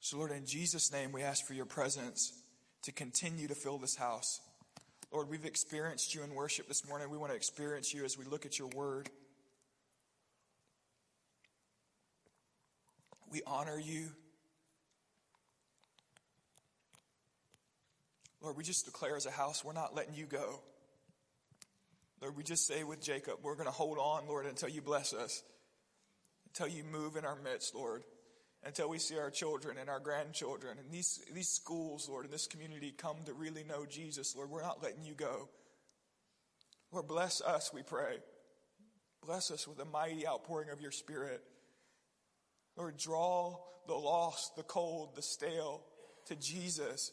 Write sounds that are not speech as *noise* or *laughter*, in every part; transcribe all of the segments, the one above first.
So, Lord, in Jesus' name, we ask for your presence to continue to fill this house. Lord, we've experienced you in worship this morning. We want to experience you as we look at your word. We honor you. Lord, we just declare as a house, we're not letting you go. Lord, we just say with Jacob, we're going to hold on, Lord, until you bless us, until you move in our midst, Lord, until we see our children and our grandchildren and these, these schools, Lord, and this community come to really know Jesus, Lord. We're not letting you go. Lord, bless us, we pray. Bless us with a mighty outpouring of your Spirit. Lord, draw the lost, the cold, the stale to Jesus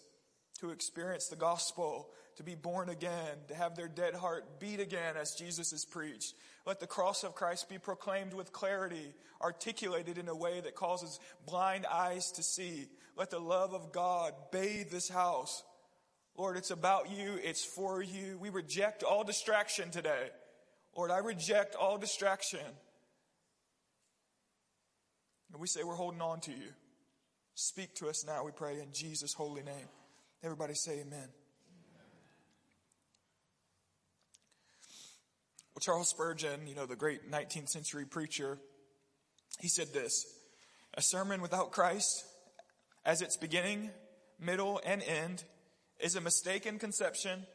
to experience the gospel, to be born again, to have their dead heart beat again as Jesus is preached. Let the cross of Christ be proclaimed with clarity, articulated in a way that causes blind eyes to see. Let the love of God bathe this house. Lord, it's about you. It's for you. We reject all distraction today. Lord, I reject all distraction. And we say we're holding on to you. Speak to us now, we pray, in Jesus' holy name. Everybody say amen. Well, Charles Spurgeon, you know, the great 19th century preacher, he said this A sermon without Christ, as its beginning, middle, and end, is a mistaken conception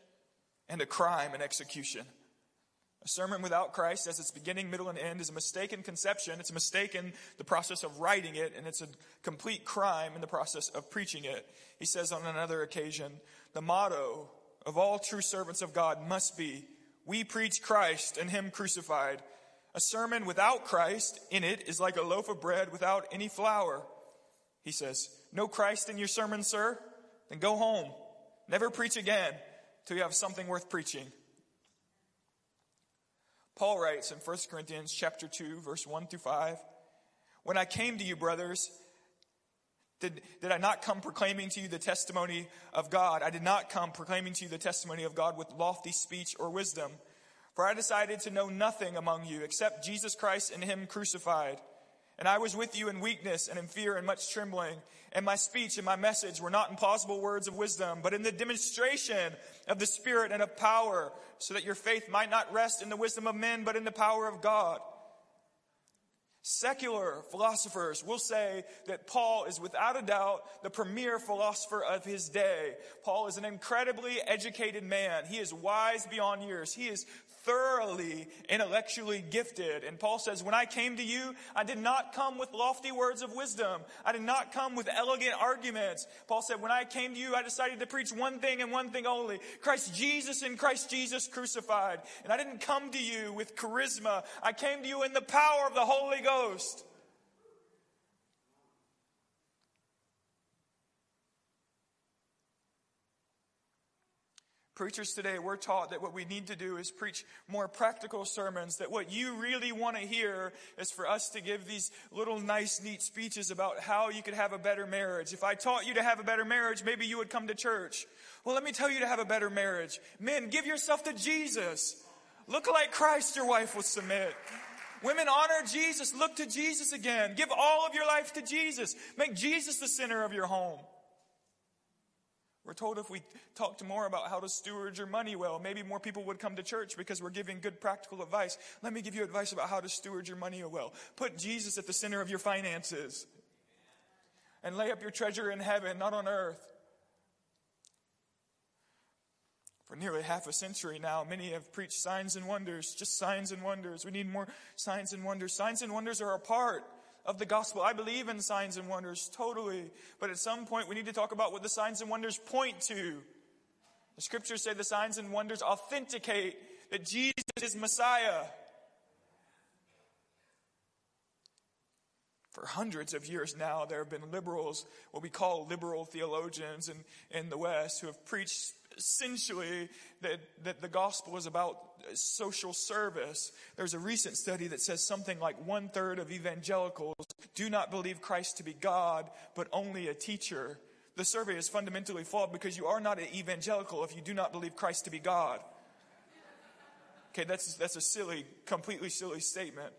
and a crime in execution. A sermon without Christ, as its beginning, middle, and end, is a mistaken conception. It's a mistake in the process of writing it, and it's a complete crime in the process of preaching it. He says on another occasion, the motto of all true servants of God must be, We preach Christ and Him crucified. A sermon without Christ in it is like a loaf of bread without any flour. He says, No Christ in your sermon, sir? Then go home. Never preach again till you have something worth preaching. Paul writes in 1 Corinthians chapter 2, verse 1 through 5, When I came to you, brothers, did, did I not come proclaiming to you the testimony of God? I did not come proclaiming to you the testimony of God with lofty speech or wisdom. For I decided to know nothing among you except Jesus Christ and Him crucified. And I was with you in weakness and in fear and much trembling. And my speech and my message were not in plausible words of wisdom, but in the demonstration of the Spirit and of power, so that your faith might not rest in the wisdom of men, but in the power of God. Secular philosophers will say that Paul is without a doubt the premier philosopher of his day. Paul is an incredibly educated man. He is wise beyond years. He is thoroughly intellectually gifted. And Paul says, when I came to you, I did not come with lofty words of wisdom. I did not come with elegant arguments. Paul said, when I came to you, I decided to preach one thing and one thing only. Christ Jesus and Christ Jesus crucified. And I didn't come to you with charisma. I came to you in the power of the Holy Ghost. Preachers today, we're taught that what we need to do is preach more practical sermons, that what you really want to hear is for us to give these little nice, neat speeches about how you could have a better marriage. If I taught you to have a better marriage, maybe you would come to church. Well, let me tell you to have a better marriage. Men, give yourself to Jesus. Look like Christ, your wife will submit. Women, honor Jesus. Look to Jesus again. Give all of your life to Jesus. Make Jesus the center of your home. We're told if we talked more about how to steward your money well, maybe more people would come to church because we're giving good practical advice. Let me give you advice about how to steward your money well. Put Jesus at the center of your finances and lay up your treasure in heaven, not on earth. For nearly half a century now, many have preached signs and wonders, just signs and wonders. We need more signs and wonders. Signs and wonders are a part of the gospel. I believe in signs and wonders totally. But at some point, we need to talk about what the signs and wonders point to. The scriptures say the signs and wonders authenticate that Jesus is Messiah. For hundreds of years now, there have been liberals, what we call liberal theologians in, in the West, who have preached essentially that, that the gospel is about social service. There's a recent study that says something like one third of evangelicals do not believe Christ to be God, but only a teacher. The survey is fundamentally flawed because you are not an evangelical if you do not believe Christ to be God. Okay, that's, that's a silly, completely silly statement.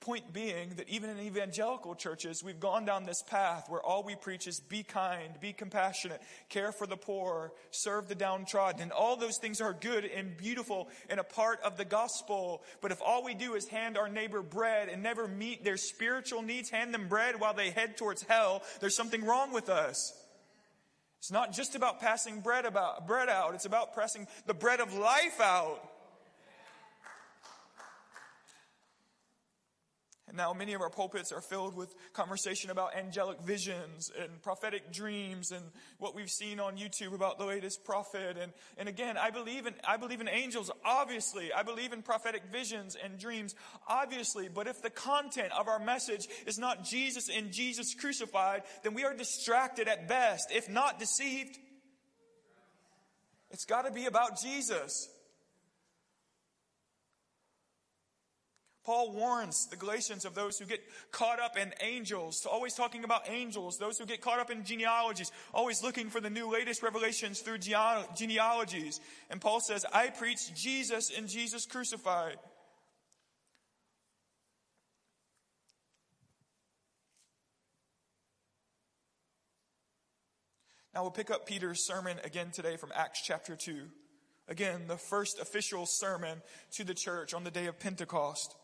Point being that even in evangelical churches, we've gone down this path where all we preach is be kind, be compassionate, care for the poor, serve the downtrodden. And all those things are good and beautiful and a part of the gospel. But if all we do is hand our neighbor bread and never meet their spiritual needs, hand them bread while they head towards hell, there's something wrong with us. It's not just about passing bread about bread out, it's about pressing the bread of life out. And now many of our pulpits are filled with conversation about angelic visions and prophetic dreams and what we've seen on YouTube about the latest prophet. And, and again, I believe in, I believe in angels, obviously. I believe in prophetic visions and dreams, obviously. But if the content of our message is not Jesus and Jesus crucified, then we are distracted at best, if not deceived. It's got to be about Jesus. Paul warns the Galatians of those who get caught up in angels, always talking about angels, those who get caught up in genealogies, always looking for the new latest revelations through genealogies. And Paul says, I preach Jesus and Jesus crucified. Now we'll pick up Peter's sermon again today from Acts chapter 2. Again, the first official sermon to the church on the day of Pentecost.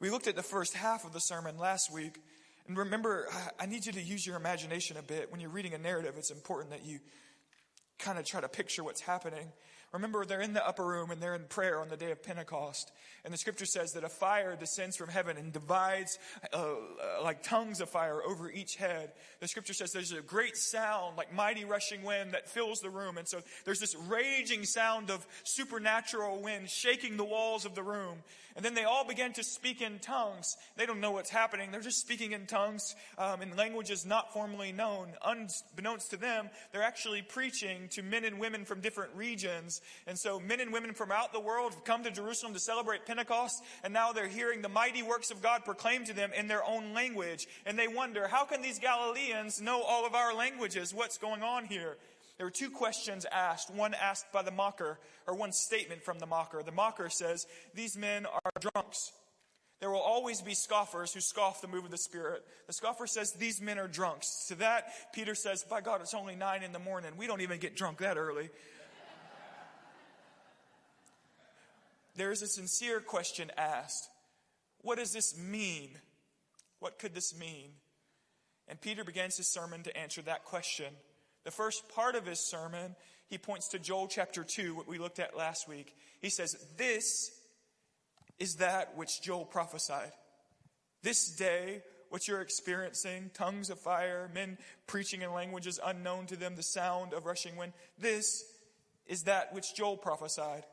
We looked at the first half of the sermon last week. And remember, I need you to use your imagination a bit. When you're reading a narrative, it's important that you kind of try to picture what's happening. Remember, they're in the upper room and they're in prayer on the day of Pentecost. And the scripture says that a fire descends from heaven and divides uh, like tongues of fire over each head. The scripture says there's a great sound, like mighty rushing wind that fills the room. And so there's this raging sound of supernatural wind shaking the walls of the room. And then they all begin to speak in tongues. They don't know what's happening. They're just speaking in tongues um, in languages not formally known. Unbeknownst to them, they're actually preaching to men and women from different regions. And so men and women from out the world have come to Jerusalem to celebrate Pentecost. And now they're hearing the mighty works of God proclaimed to them in their own language. And they wonder, how can these Galileans know all of our languages? What's going on here? There were two questions asked, one asked by the mocker, or one statement from the mocker. The mocker says, These men are drunks. There will always be scoffers who scoff the move of the Spirit. The scoffer says, These men are drunks. To that, Peter says, By God, it's only nine in the morning. We don't even get drunk that early. there is a sincere question asked What does this mean? What could this mean? And Peter begins his sermon to answer that question. The first part of his sermon, he points to Joel chapter 2, what we looked at last week. He says, This is that which Joel prophesied. This day, what you're experiencing, tongues of fire, men preaching in languages unknown to them, the sound of rushing wind, this is that which Joel prophesied.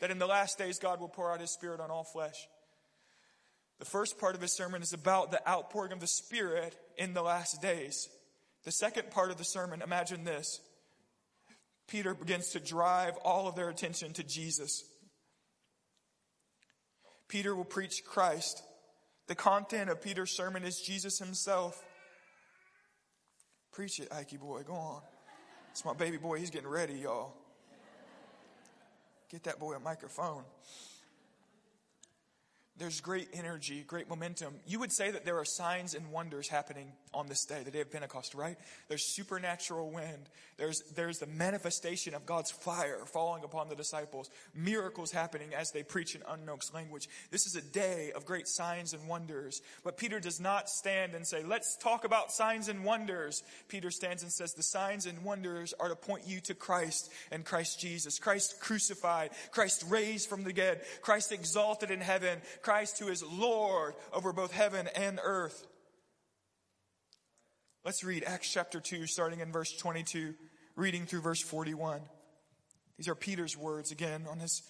That in the last days God will pour out his spirit on all flesh. The first part of his sermon is about the outpouring of the Spirit in the last days. The second part of the sermon, imagine this. Peter begins to drive all of their attention to Jesus. Peter will preach Christ. The content of Peter's sermon is Jesus himself. Preach it, Ike boy. Go on. It's my baby boy. He's getting ready, y'all. Get that boy a microphone there's great energy, great momentum. You would say that there are signs and wonders happening on this day, the day of Pentecost, right? There's supernatural wind. There's, there's the manifestation of God's fire falling upon the disciples. Miracles happening as they preach in unknown language. This is a day of great signs and wonders. But Peter does not stand and say, let's talk about signs and wonders. Peter stands and says, the signs and wonders are to point you to Christ and Christ Jesus. Christ crucified, Christ raised from the dead, Christ exalted in heaven, Christ who is Lord over both heaven and earth. Let's read Acts chapter 2, starting in verse 22, reading through verse 41. These are Peter's words again on his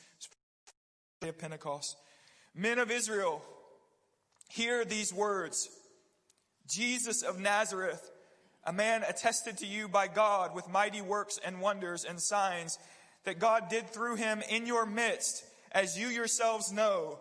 day of Pentecost. Men of Israel, hear these words. Jesus of Nazareth, a man attested to you by God with mighty works and wonders and signs that God did through him in your midst, as you yourselves know.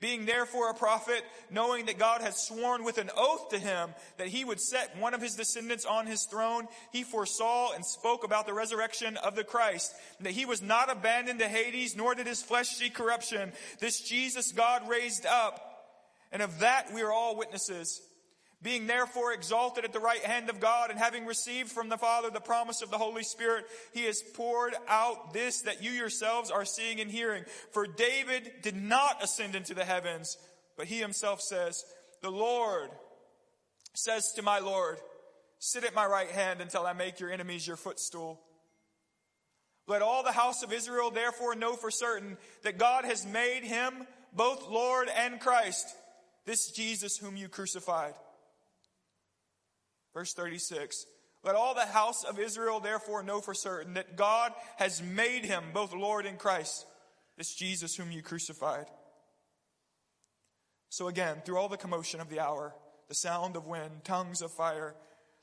Being therefore a prophet, knowing that God had sworn with an oath to him that he would set one of his descendants on his throne, he foresaw and spoke about the resurrection of the Christ, that he was not abandoned to Hades, nor did his flesh see corruption. This Jesus God raised up, and of that we are all witnesses. Being therefore exalted at the right hand of God and having received from the Father the promise of the Holy Spirit, he has poured out this that you yourselves are seeing and hearing. For David did not ascend into the heavens, but he himself says, the Lord says to my Lord, sit at my right hand until I make your enemies your footstool. Let all the house of Israel therefore know for certain that God has made him both Lord and Christ, this Jesus whom you crucified. Verse 36. Let all the house of Israel therefore know for certain that God has made him both Lord and Christ, this Jesus whom you crucified. So again, through all the commotion of the hour, the sound of wind, tongues of fire,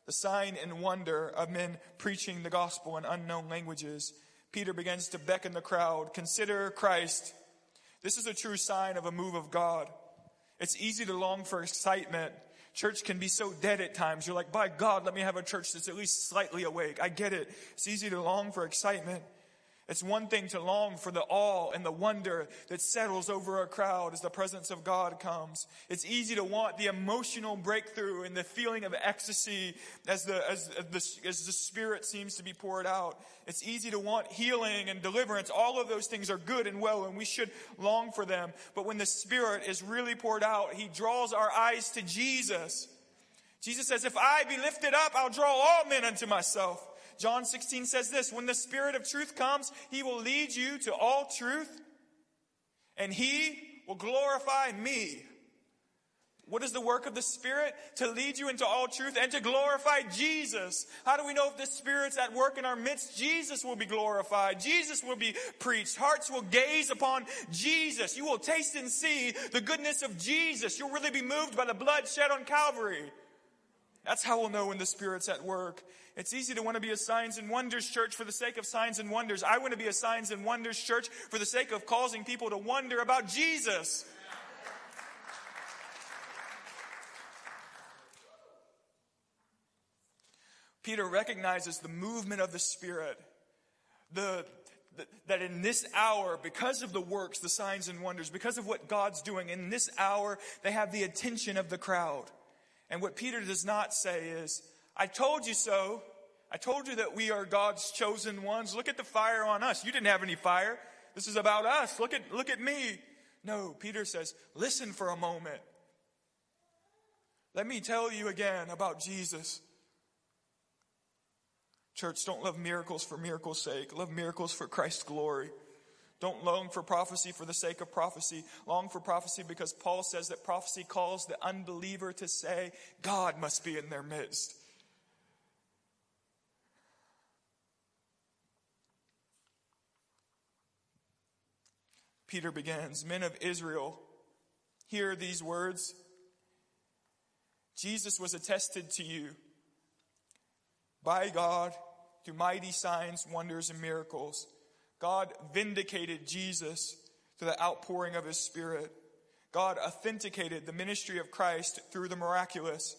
the sign and wonder of men preaching the gospel in unknown languages, Peter begins to beckon the crowd, consider Christ. This is a true sign of a move of God. It's easy to long for excitement Church can be so dead at times. You're like, by God, let me have a church that's at least slightly awake. I get it. It's easy to long for excitement. It's one thing to long for the awe and the wonder that settles over a crowd as the presence of God comes. It's easy to want the emotional breakthrough and the feeling of ecstasy as the, as, as the, as the Spirit seems to be poured out. It's easy to want healing and deliverance. All of those things are good and well and we should long for them. But when the Spirit is really poured out, He draws our eyes to Jesus. Jesus says, if I be lifted up, I'll draw all men unto myself. John 16 says this, when the Spirit of truth comes, He will lead you to all truth and He will glorify me. What is the work of the Spirit? To lead you into all truth and to glorify Jesus. How do we know if the Spirit's at work in our midst? Jesus will be glorified. Jesus will be preached. Hearts will gaze upon Jesus. You will taste and see the goodness of Jesus. You'll really be moved by the blood shed on Calvary. That's how we'll know when the Spirit's at work. It's easy to want to be a signs and wonders church for the sake of signs and wonders. I want to be a signs and wonders church for the sake of causing people to wonder about Jesus. Peter recognizes the movement of the Spirit. The, the, that in this hour, because of the works, the signs and wonders, because of what God's doing, in this hour, they have the attention of the crowd. And what Peter does not say is, I told you so. I told you that we are God's chosen ones. Look at the fire on us. You didn't have any fire. This is about us. Look at, look at me. No, Peter says, listen for a moment. Let me tell you again about Jesus. Church, don't love miracles for miracles' sake. Love miracles for Christ's glory. Don't long for prophecy for the sake of prophecy. Long for prophecy because Paul says that prophecy calls the unbeliever to say, God must be in their midst. Peter begins, Men of Israel, hear these words. Jesus was attested to you by God through mighty signs, wonders, and miracles. God vindicated Jesus through the outpouring of his Spirit. God authenticated the ministry of Christ through the miraculous.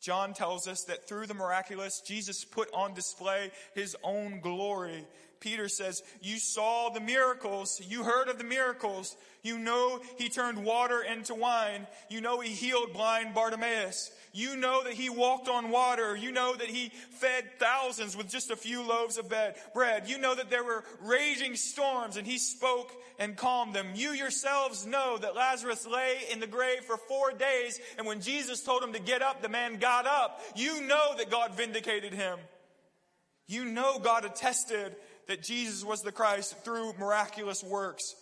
John tells us that through the miraculous, Jesus put on display his own glory. Peter says, you saw the miracles. You heard of the miracles. You know he turned water into wine. You know he healed blind Bartimaeus. You know that he walked on water. You know that he fed thousands with just a few loaves of bread. You know that there were raging storms and he spoke and calmed them. You yourselves know that Lazarus lay in the grave for four days and when Jesus told him to get up, the man got up. You know that God vindicated him. You know God attested that Jesus was the Christ through miraculous works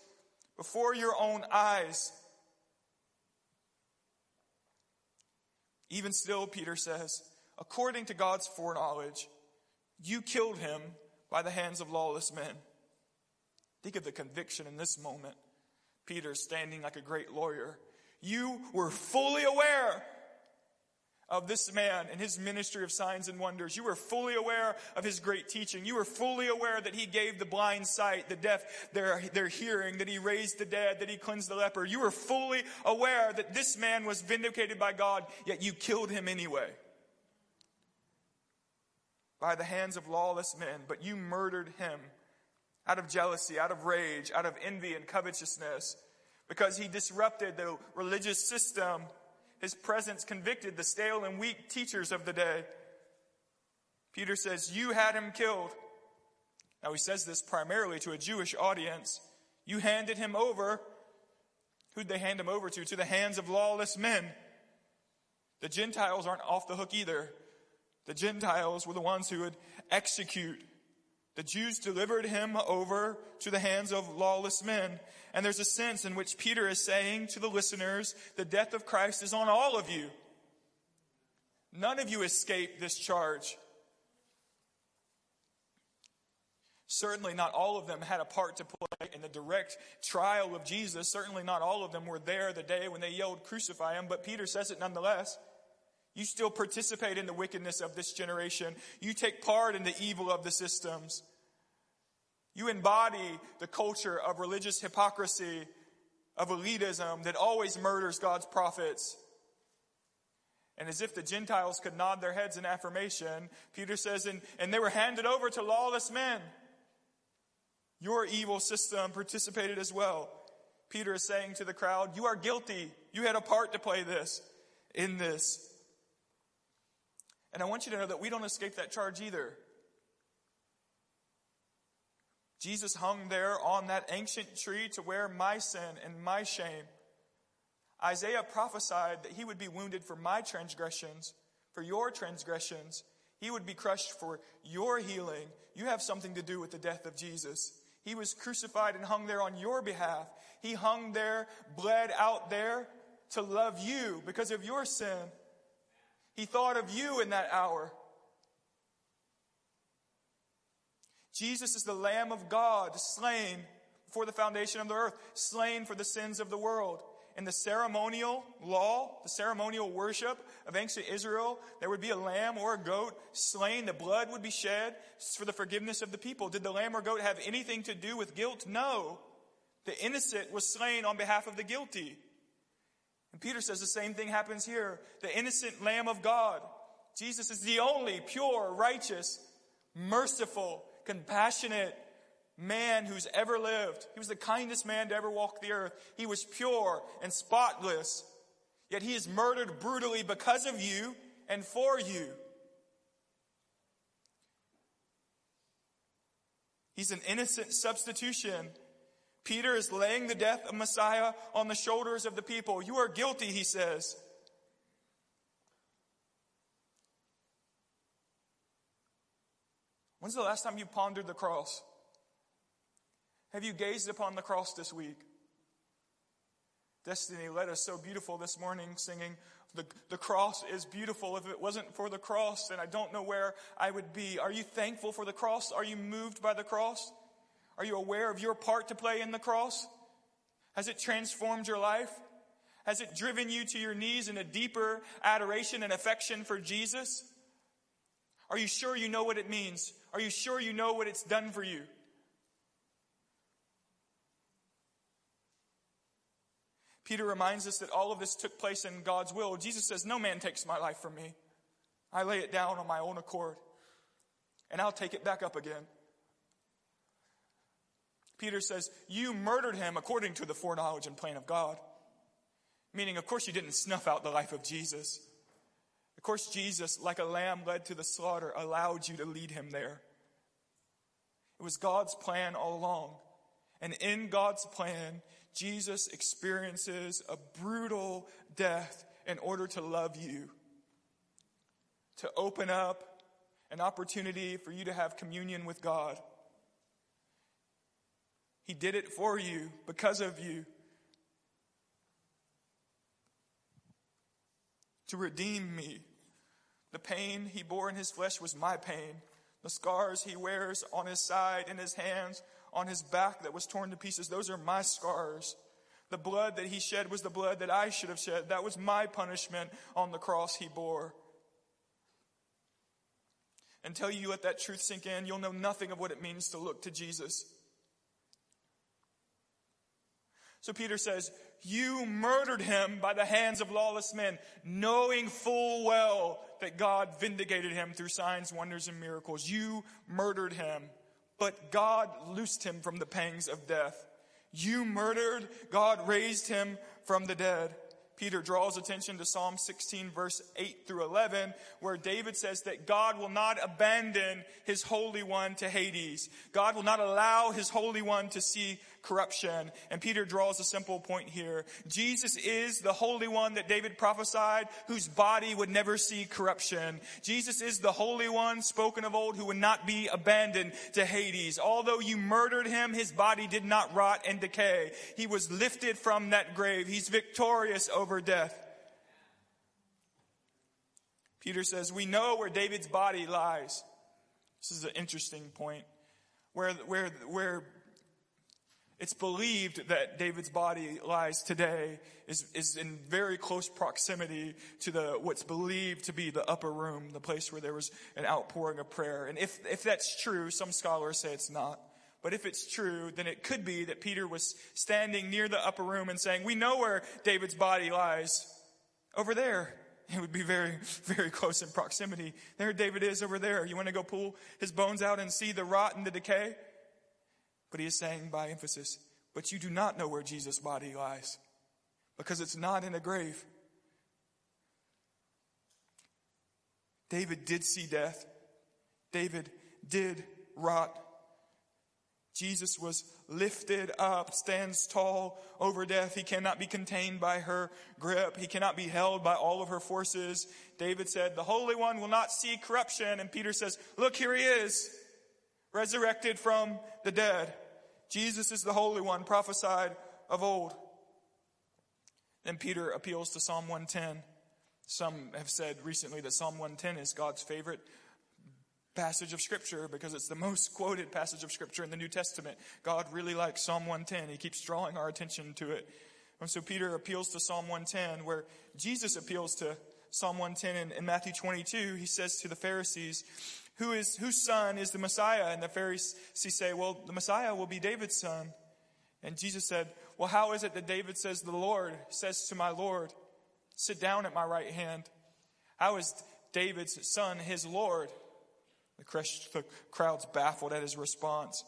before your own eyes. Even still, Peter says, according to God's foreknowledge, you killed him by the hands of lawless men. Think of the conviction in this moment. Peter standing like a great lawyer. You were fully aware of this man and his ministry of signs and wonders. You were fully aware of his great teaching. You were fully aware that he gave the blind sight, the deaf their, their hearing, that he raised the dead, that he cleansed the leper. You were fully aware that this man was vindicated by God, yet you killed him anyway. By the hands of lawless men, but you murdered him out of jealousy, out of rage, out of envy and covetousness, because he disrupted the religious system his presence convicted the stale and weak teachers of the day. Peter says, You had him killed. Now he says this primarily to a Jewish audience. You handed him over. Who'd they hand him over to? To the hands of lawless men. The Gentiles aren't off the hook either. The Gentiles were the ones who would execute. The Jews delivered him over to the hands of lawless men. And there's a sense in which Peter is saying to the listeners, the death of Christ is on all of you. None of you escape this charge. Certainly, not all of them had a part to play in the direct trial of Jesus. Certainly, not all of them were there the day when they yelled, Crucify him. But Peter says it nonetheless. You still participate in the wickedness of this generation. You take part in the evil of the systems. You embody the culture of religious hypocrisy, of elitism that always murders God's prophets. And as if the Gentiles could nod their heads in affirmation, Peter says, and, and they were handed over to lawless men. Your evil system participated as well. Peter is saying to the crowd, You are guilty. You had a part to play this, in this. And I want you to know that we don't escape that charge either. Jesus hung there on that ancient tree to wear my sin and my shame. Isaiah prophesied that he would be wounded for my transgressions, for your transgressions. He would be crushed for your healing. You have something to do with the death of Jesus. He was crucified and hung there on your behalf. He hung there, bled out there to love you because of your sin. He thought of you in that hour. Jesus is the Lamb of God, slain before the foundation of the earth, slain for the sins of the world. In the ceremonial law, the ceremonial worship of ancient Israel, there would be a lamb or a goat slain. The blood would be shed for the forgiveness of the people. Did the lamb or goat have anything to do with guilt? No. The innocent was slain on behalf of the guilty. And Peter says the same thing happens here. The innocent Lamb of God. Jesus is the only pure, righteous, merciful, compassionate man who's ever lived. He was the kindest man to ever walk the earth. He was pure and spotless. Yet he is murdered brutally because of you and for you. He's an innocent substitution. Peter is laying the death of Messiah on the shoulders of the people. You are guilty, he says. When's the last time you pondered the cross? Have you gazed upon the cross this week? Destiny led us so beautiful this morning singing, the, the cross is beautiful. If it wasn't for the cross, then I don't know where I would be. Are you thankful for the cross? Are you moved by the cross? Are you aware of your part to play in the cross? Has it transformed your life? Has it driven you to your knees in a deeper adoration and affection for Jesus? Are you sure you know what it means? Are you sure you know what it's done for you? Peter reminds us that all of this took place in God's will. Jesus says, No man takes my life from me. I lay it down on my own accord, and I'll take it back up again. Peter says, You murdered him according to the foreknowledge and plan of God. Meaning, of course, you didn't snuff out the life of Jesus Of course, Jesus, like a lamb led to the slaughter, allowed you to lead him there. It was God's plan all along. And in God's plan, Jesus experiences a brutal death in order to love you, to open up an opportunity for you to have communion with God. He did it for you, because of you. To redeem me. The pain he bore in his flesh was my pain. The scars he wears on his side, in his hands, on his back that was torn to pieces, those are my scars. The blood that he shed was the blood that I should have shed. That was my punishment on the cross he bore. Until you let that truth sink in, you'll know nothing of what it means to look to Jesus. So Peter says, You murdered him by the hands of lawless men, knowing full well that God vindicated him through signs, wonders, and miracles. You murdered him, but God loosed him from the pangs of death. You murdered, God raised him from the dead. Peter draws attention to Psalm 16 verse 8 through 11, where David says that God will not abandon his Holy One to Hades. God will not allow his Holy One to see corruption. And Peter draws a simple point here. Jesus is the Holy One that David prophesied, whose body would never see corruption. Jesus is the Holy One spoken of old who would not be abandoned to Hades. Although you murdered him, his body did not rot and decay. He was lifted from that grave. He's victorious over death. Peter says, we know where David's body lies. This is an interesting point. Where, where, where it's believed that David's body lies today is, is in very close proximity to the, what's believed to be the upper room, the place where there was an outpouring of prayer. And if, if that's true, some scholars say it's not. But if it's true, then it could be that Peter was standing near the upper room and saying, we know where David's body lies. Over there. It would be very, very close in proximity. There David is over there. You want to go pull his bones out and see the rot and the decay? But he is saying by emphasis, but you do not know where Jesus' body lies because it's not in a grave. David did see death. David did rot. Jesus was lifted up, stands tall over death. He cannot be contained by her grip. He cannot be held by all of her forces. David said, the Holy One will not see corruption. And Peter says, look, here he is, resurrected from the dead. Jesus is the Holy One prophesied of old. Then Peter appeals to Psalm 110. Some have said recently that Psalm 110 is God's favorite passage of Scripture because it's the most quoted passage of Scripture in the New Testament. God really likes Psalm 110. He keeps drawing our attention to it. And so Peter appeals to Psalm 110, where Jesus appeals to Psalm 110 in, in Matthew 22. He says to the Pharisees, who is, whose son is the Messiah? And the Pharisees say, well, the Messiah will be David's son. And Jesus said, well, how is it that David says, the Lord says to my Lord, sit down at my right hand? How is David's son his Lord? The crowd's baffled at his response.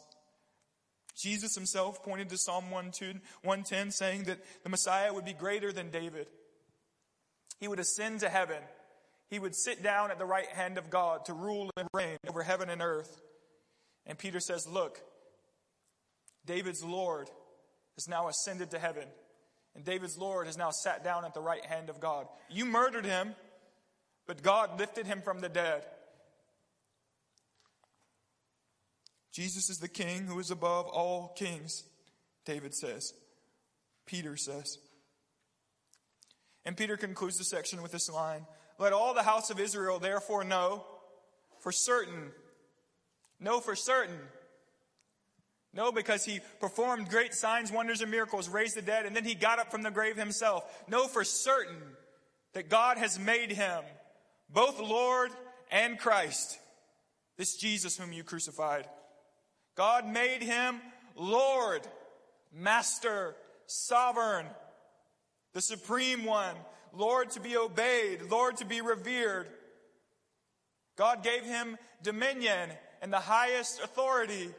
Jesus himself pointed to Psalm 110 saying that the Messiah would be greater than David. He would ascend to heaven he would sit down at the right hand of God to rule and reign over heaven and earth. And Peter says, Look, David's Lord has now ascended to heaven. And David's Lord has now sat down at the right hand of God. You murdered him, but God lifted him from the dead. Jesus is the king who is above all kings, David says. Peter says. And Peter concludes the section with this line let all the house of Israel therefore know for certain. Know for certain. No, because he performed great signs, wonders, and miracles, raised the dead, and then he got up from the grave himself. Know for certain that God has made him both Lord and Christ, this Jesus whom you crucified. God made him Lord, Master, Sovereign, the Supreme One, Lord to be obeyed, Lord to be revered. God gave him dominion and the highest authority.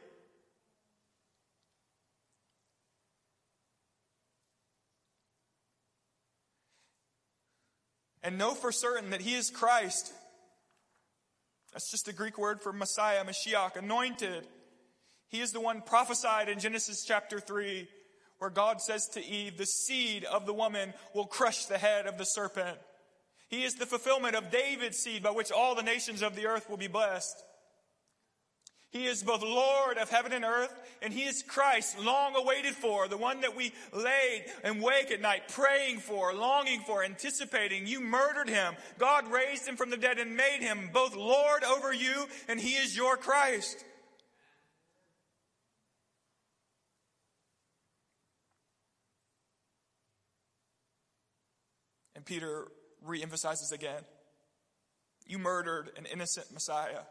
And know for certain that he is Christ. That's just the Greek word for Messiah, Mashiach, anointed. He is the one prophesied in Genesis chapter 3 where God says to Eve, the seed of the woman will crush the head of the serpent. He is the fulfillment of David's seed by which all the nations of the earth will be blessed. He is both Lord of heaven and earth, and He is Christ, long awaited for, the one that we laid and wake at night praying for, longing for, anticipating. You murdered Him. God raised Him from the dead and made Him both Lord over you, and He is your Christ. Peter reemphasizes again you murdered an innocent Messiah.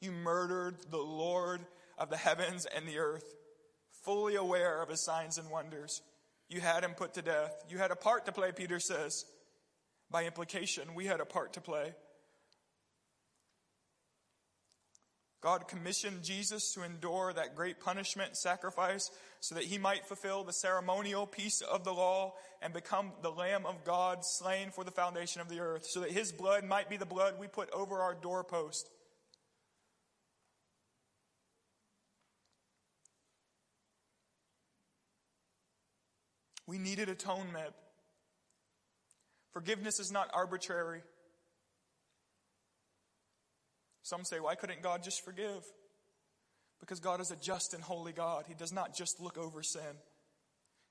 You murdered the Lord of the heavens and the earth, fully aware of his signs and wonders. You had him put to death. You had a part to play, Peter says. By implication, we had a part to play. God commissioned Jesus to endure that great punishment sacrifice so that he might fulfill the ceremonial piece of the law and become the Lamb of God slain for the foundation of the earth, so that his blood might be the blood we put over our doorpost. We needed atonement. Forgiveness is not arbitrary. Some say, why couldn't God just forgive? Because God is a just and holy God. He does not just look over sin.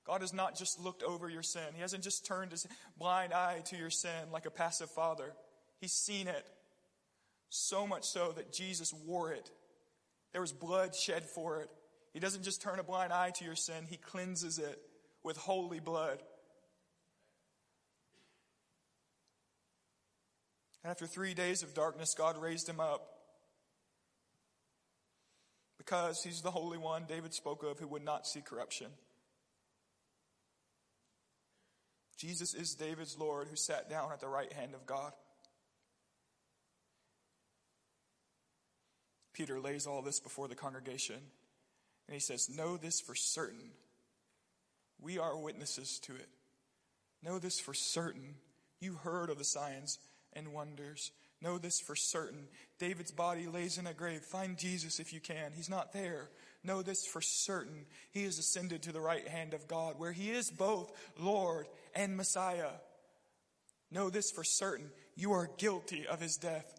God has not just looked over your sin. He hasn't just turned his blind eye to your sin like a passive father. He's seen it. So much so that Jesus wore it. There was blood shed for it. He doesn't just turn a blind eye to your sin, he cleanses it with holy blood. After three days of darkness, God raised him up because he's the Holy One David spoke of who would not see corruption. Jesus is David's Lord who sat down at the right hand of God. Peter lays all this before the congregation and he says, Know this for certain. We are witnesses to it. Know this for certain. You heard of the signs and wonders. Know this for certain. David's body lays in a grave. Find Jesus if you can. He's not there. Know this for certain. He has ascended to the right hand of God, where he is both Lord and Messiah. Know this for certain. You are guilty of his death.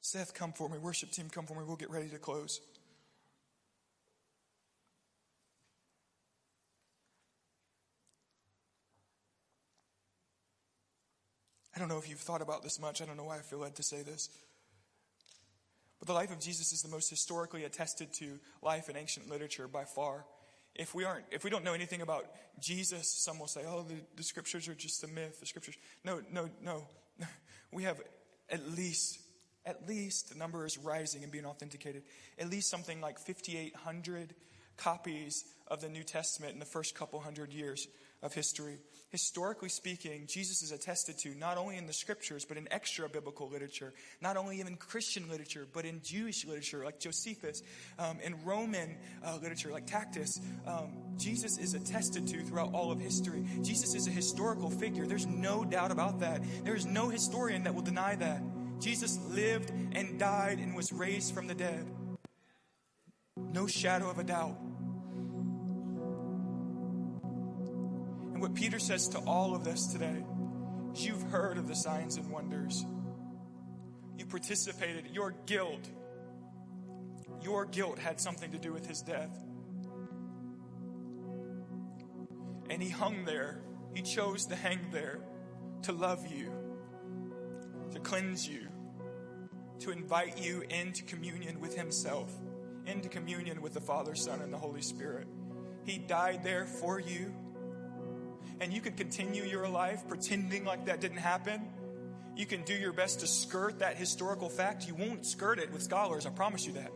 Seth, come for me. Worship team, come for me. We'll get ready to close. I don't know if you've thought about this much. I don't know why I feel led to say this. But the life of Jesus is the most historically attested to life in ancient literature by far. If we aren't, if we don't know anything about Jesus, some will say, "Oh, the, the scriptures are just a myth." The scriptures, no, no, no. *laughs* We have at least, at least the number is rising and being authenticated. At least something like 5,800 copies of the New Testament in the first couple hundred years of history. Historically speaking, Jesus is attested to not only in the scriptures, but in extra biblical literature, not only in Christian literature, but in Jewish literature like Josephus, um, in Roman uh, literature like Tacitus. Um, Jesus is attested to throughout all of history. Jesus is a historical figure. There's no doubt about that. There is no historian that will deny that. Jesus lived and died and was raised from the dead. No shadow of a doubt. What Peter says to all of us today is you've heard of the signs and wonders. You participated. Your guilt, your guilt had something to do with his death. And he hung there. He chose to hang there to love you, to cleanse you, to invite you into communion with himself, into communion with the Father, Son, and the Holy Spirit. He died there for you and you can continue your life pretending like that didn't happen. You can do your best to skirt that historical fact. You won't skirt it with scholars, I promise you that.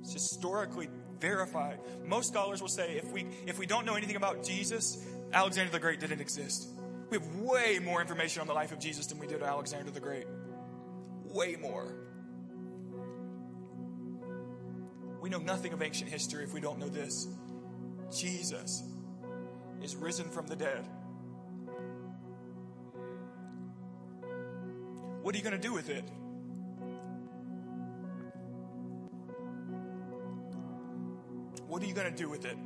It's historically verified. Most scholars will say if we if we don't know anything about Jesus, Alexander the Great didn't exist. We have way more information on the life of Jesus than we did Alexander the Great. Way more. We know nothing of ancient history if we don't know this. Jesus is risen from the dead. What are you going to do with it? What are you going to do with it?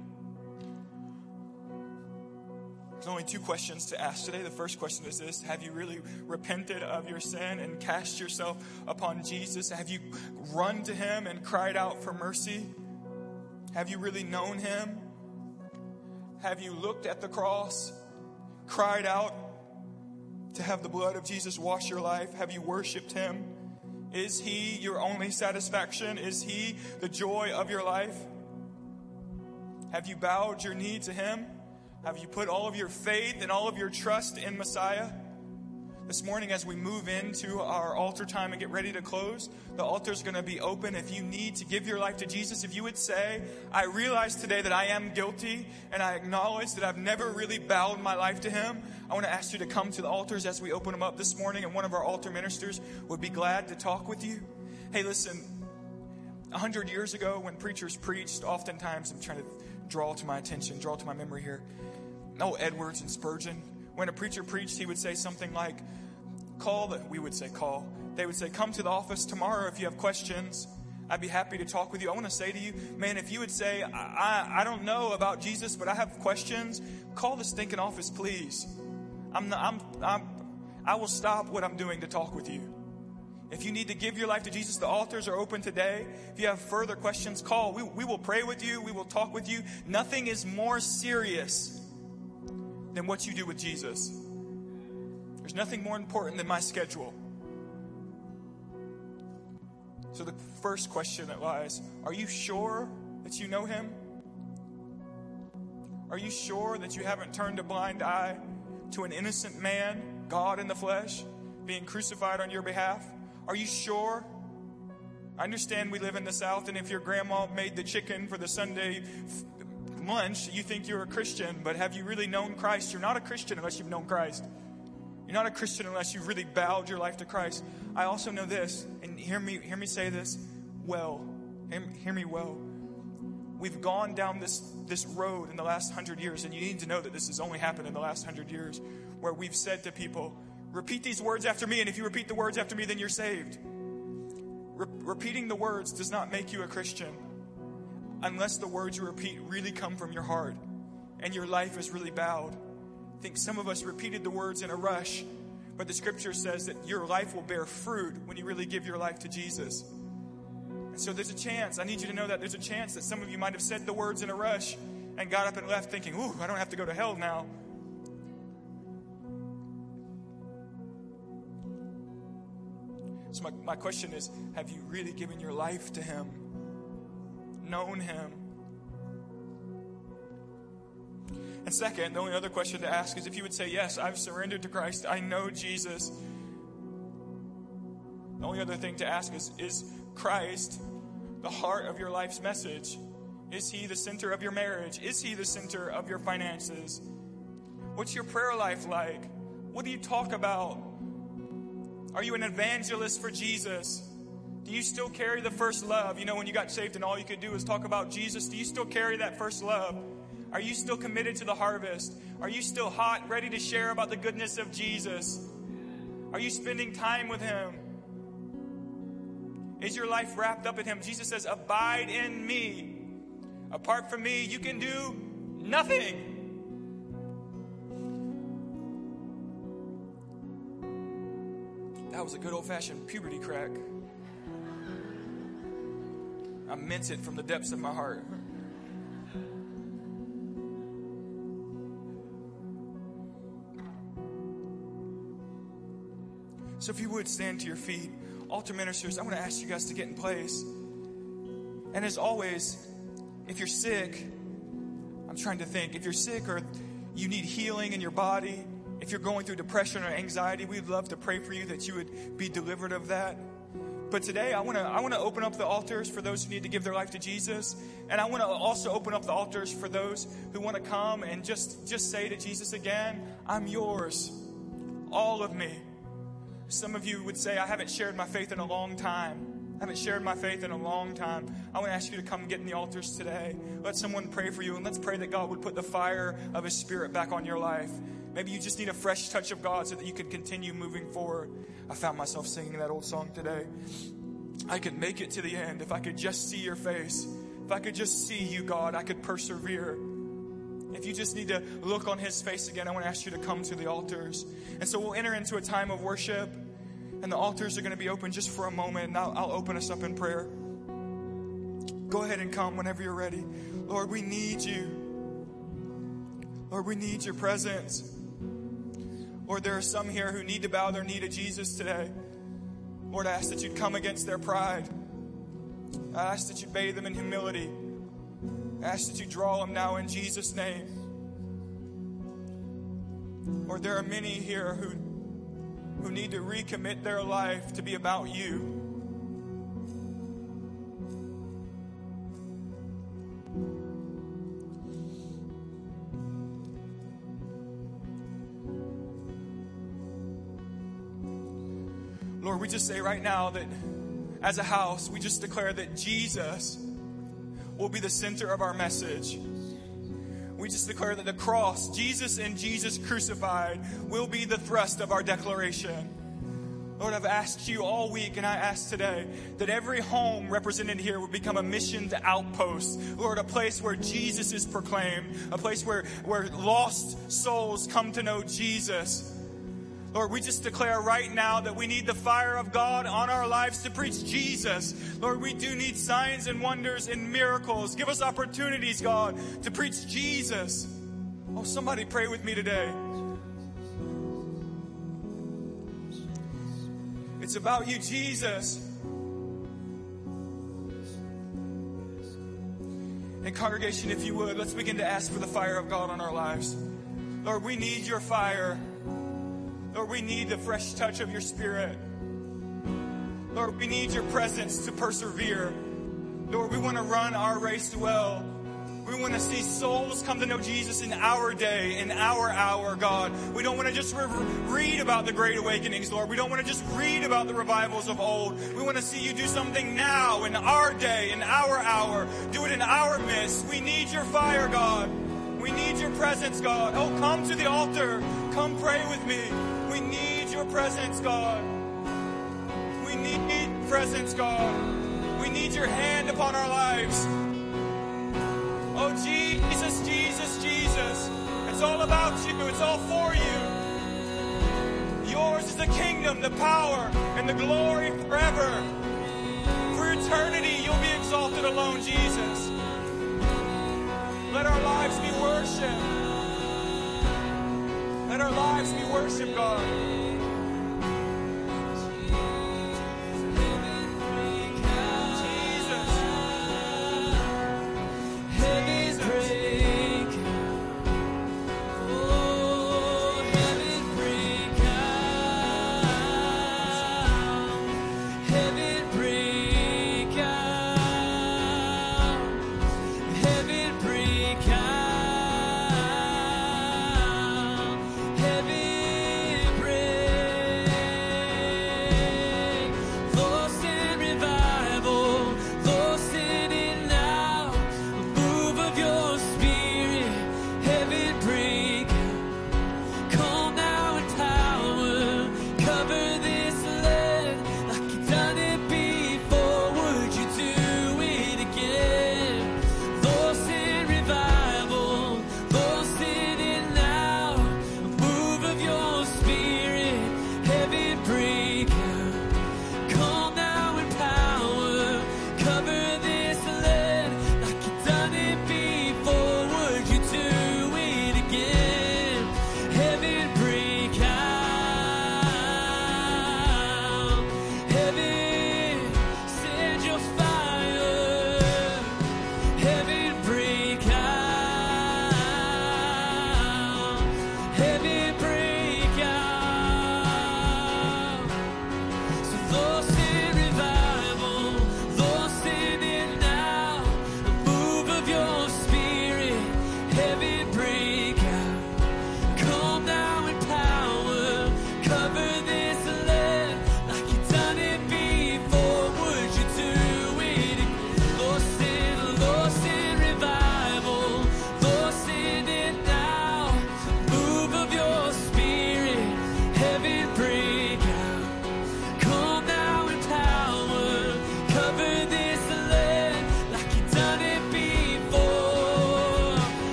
There's only two questions to ask today. The first question is this Have you really repented of your sin and cast yourself upon Jesus? Have you run to him and cried out for mercy? Have you really known him? Have you looked at the cross, cried out to have the blood of Jesus wash your life? Have you worshiped him? Is he your only satisfaction? Is he the joy of your life? Have you bowed your knee to him? Have you put all of your faith and all of your trust in Messiah? This morning, as we move into our altar time and get ready to close, the altar is going to be open. If you need to give your life to Jesus, if you would say, I realize today that I am guilty and I acknowledge that I've never really bowed my life to Him, I want to ask you to come to the altars as we open them up this morning, and one of our altar ministers would be glad to talk with you. Hey, listen, a hundred years ago when preachers preached, oftentimes I'm trying to draw to my attention, draw to my memory here. No, Edwards and Spurgeon. When a preacher preached, he would say something like, call that we would say call. They would say, come to the office tomorrow if you have questions. I'd be happy to talk with you. I want to say to you, man, if you would say, I, I, I don't know about Jesus, but I have questions, call the stinking office, please. I'm, not, I'm, I'm, I will stop what I'm doing to talk with you. If you need to give your life to Jesus, the altars are open today. If you have further questions, call. We, we will pray with you. We will talk with you. Nothing is more serious than what you do with Jesus. There's nothing more important than my schedule. So, the first question that lies are you sure that you know Him? Are you sure that you haven't turned a blind eye to an innocent man, God in the flesh, being crucified on your behalf? Are you sure? I understand we live in the South, and if your grandma made the chicken for the Sunday lunch, you think you're a Christian, but have you really known Christ? You're not a Christian unless you've known Christ. You're not a Christian unless you've really bowed your life to Christ. I also know this, and hear me, hear me say this well. Hear, hear me well. We've gone down this, this road in the last hundred years, and you need to know that this has only happened in the last hundred years, where we've said to people, repeat these words after me, and if you repeat the words after me, then you're saved. Re- repeating the words does not make you a Christian unless the words you repeat really come from your heart and your life is really bowed. I think some of us repeated the words in a rush, but the scripture says that your life will bear fruit when you really give your life to Jesus. And so there's a chance, I need you to know that there's a chance that some of you might have said the words in a rush and got up and left thinking, ooh, I don't have to go to hell now. So, my, my question is have you really given your life to Him? Known him? And second, the only other question to ask is if you would say, Yes, I've surrendered to Christ, I know Jesus. The only other thing to ask is Is Christ the heart of your life's message? Is he the center of your marriage? Is he the center of your finances? What's your prayer life like? What do you talk about? Are you an evangelist for Jesus? Do you still carry the first love? You know, when you got saved and all you could do was talk about Jesus, do you still carry that first love? Are you still committed to the harvest? Are you still hot, ready to share about the goodness of Jesus? Are you spending time with Him? Is your life wrapped up in Him? Jesus says, Abide in me. Apart from me, you can do nothing. That was a good old fashioned puberty crack. I meant it from the depths of my heart. So, if you would stand to your feet, altar ministers, I want to ask you guys to get in place. And as always, if you're sick, I'm trying to think, if you're sick or you need healing in your body, if you're going through depression or anxiety, we'd love to pray for you that you would be delivered of that. But today I want to I want to open up the altars for those who need to give their life to Jesus, and I want to also open up the altars for those who want to come and just just say to Jesus again, "I'm yours, all of me." Some of you would say, "I haven't shared my faith in a long time." I haven't shared my faith in a long time. I want to ask you to come get in the altars today. Let someone pray for you, and let's pray that God would put the fire of His Spirit back on your life. Maybe you just need a fresh touch of God so that you can continue moving forward. I found myself singing that old song today. I could make it to the end if I could just see your face. If I could just see you, God, I could persevere. If you just need to look on his face again, I want to ask you to come to the altars. And so we'll enter into a time of worship, and the altars are going to be open just for a moment, and I'll, I'll open us up in prayer. Go ahead and come whenever you're ready. Lord, we need you. Lord, we need your presence. Lord, there are some here who need to bow their knee to Jesus today. Lord, I ask that you'd come against their pride. I ask that you bathe them in humility. I ask that you draw them now in Jesus' name. Lord, there are many here who, who need to recommit their life to be about you. We just say right now that as a house, we just declare that Jesus will be the center of our message. We just declare that the cross, Jesus and Jesus crucified, will be the thrust of our declaration. Lord, I've asked you all week, and I ask today that every home represented here would become a missioned outpost. Lord, a place where Jesus is proclaimed, a place where, where lost souls come to know Jesus. Lord, we just declare right now that we need the fire of God on our lives to preach Jesus. Lord, we do need signs and wonders and miracles. Give us opportunities, God, to preach Jesus. Oh, somebody pray with me today. It's about you, Jesus. And, congregation, if you would, let's begin to ask for the fire of God on our lives. Lord, we need your fire. Lord, we need the fresh touch of your spirit. Lord, we need your presence to persevere. Lord, we want to run our race well. We want to see souls come to know Jesus in our day, in our hour, God. We don't want to just re- read about the great awakenings, Lord. We don't want to just read about the revivals of old. We want to see you do something now, in our day, in our hour. Do it in our midst. We need your fire, God. We need your presence, God. Oh, come to the altar. Come pray with me. We need your presence, God. We need presence, God. We need your hand upon our lives. Oh, Jesus, Jesus, Jesus. It's all about you. It's all for you. Yours is the kingdom, the power, and the glory forever. For eternity, you'll be exalted alone, Jesus. Let our lives be worship. Let our lives be worship, God.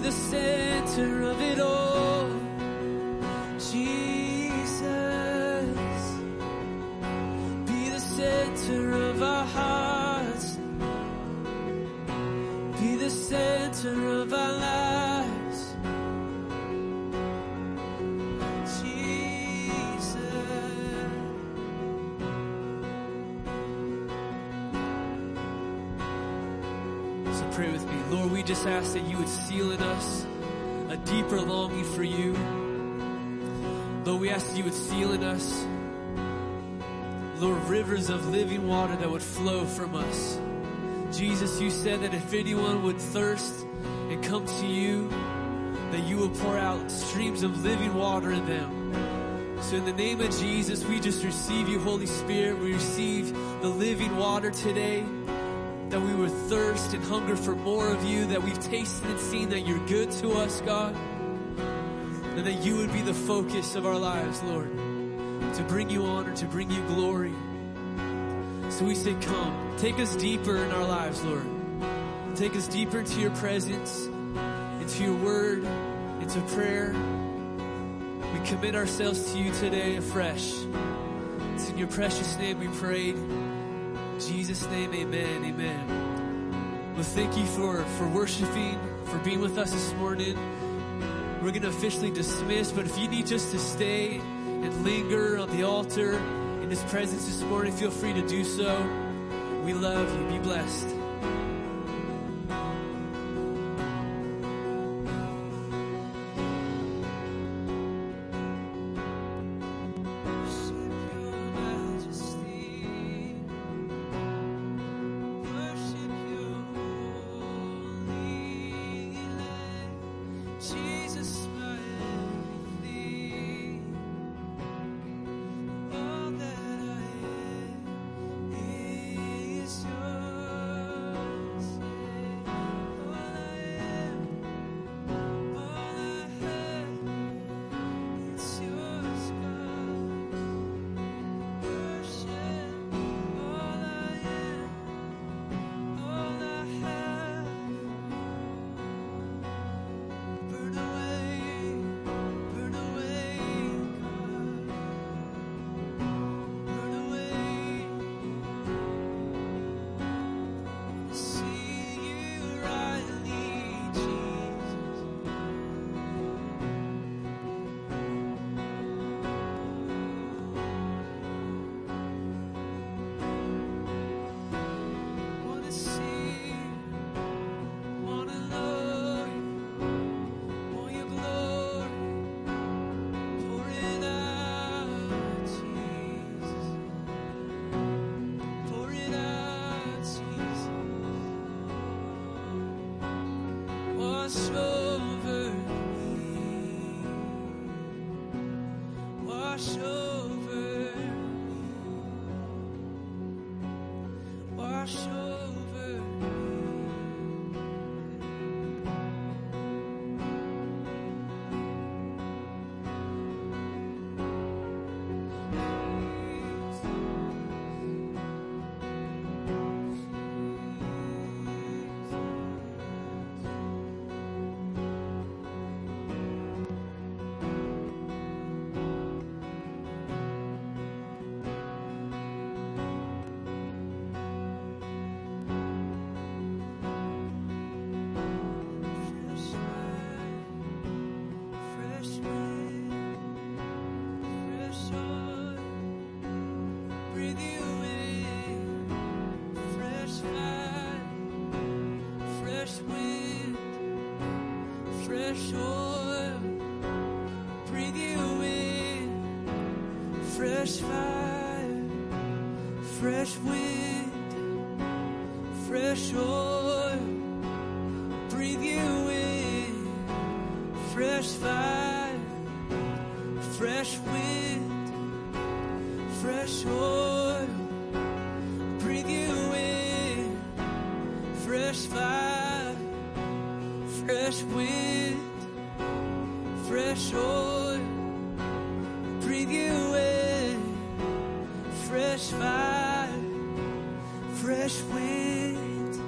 The center of it all. Jesus, just ask that you would seal in us a deeper longing for you. Lord, we ask that you would seal in us, Lord, rivers of living water that would flow from us. Jesus, you said that if anyone would thirst and come to you, that you will pour out streams of living water in them. So in the name of Jesus, we just receive you, Holy Spirit. We receive the living water today that we would thirst and hunger for more of you, that we've tasted and seen that you're good to us, God, and that you would be the focus of our lives, Lord, to bring you honor, to bring you glory. So we say, Come, take us deeper in our lives, Lord. Take us deeper into your presence, into your word, into prayer. We commit ourselves to you today afresh. It's in your precious name we prayed. Jesus' name, amen, amen. Well, thank you for, for worshiping, for being with us this morning. We're going to officially dismiss, but if you need just to stay and linger on the altar in His presence this morning, feel free to do so. We love you. Be blessed. Fresh fire, fresh wind, fresh oil, breathe you in, fresh fire, fresh wind, fresh oil, breathe you in, fresh fire, fresh wind, fresh oil, fresh fire, fresh wind,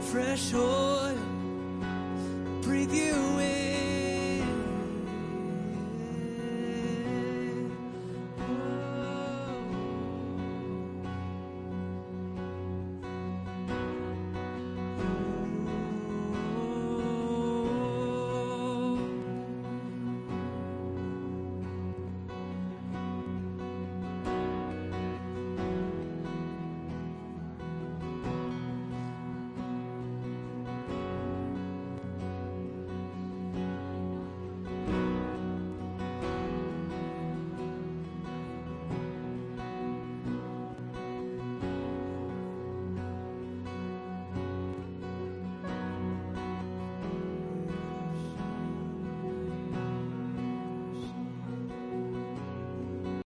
fresh oil, breathe you in.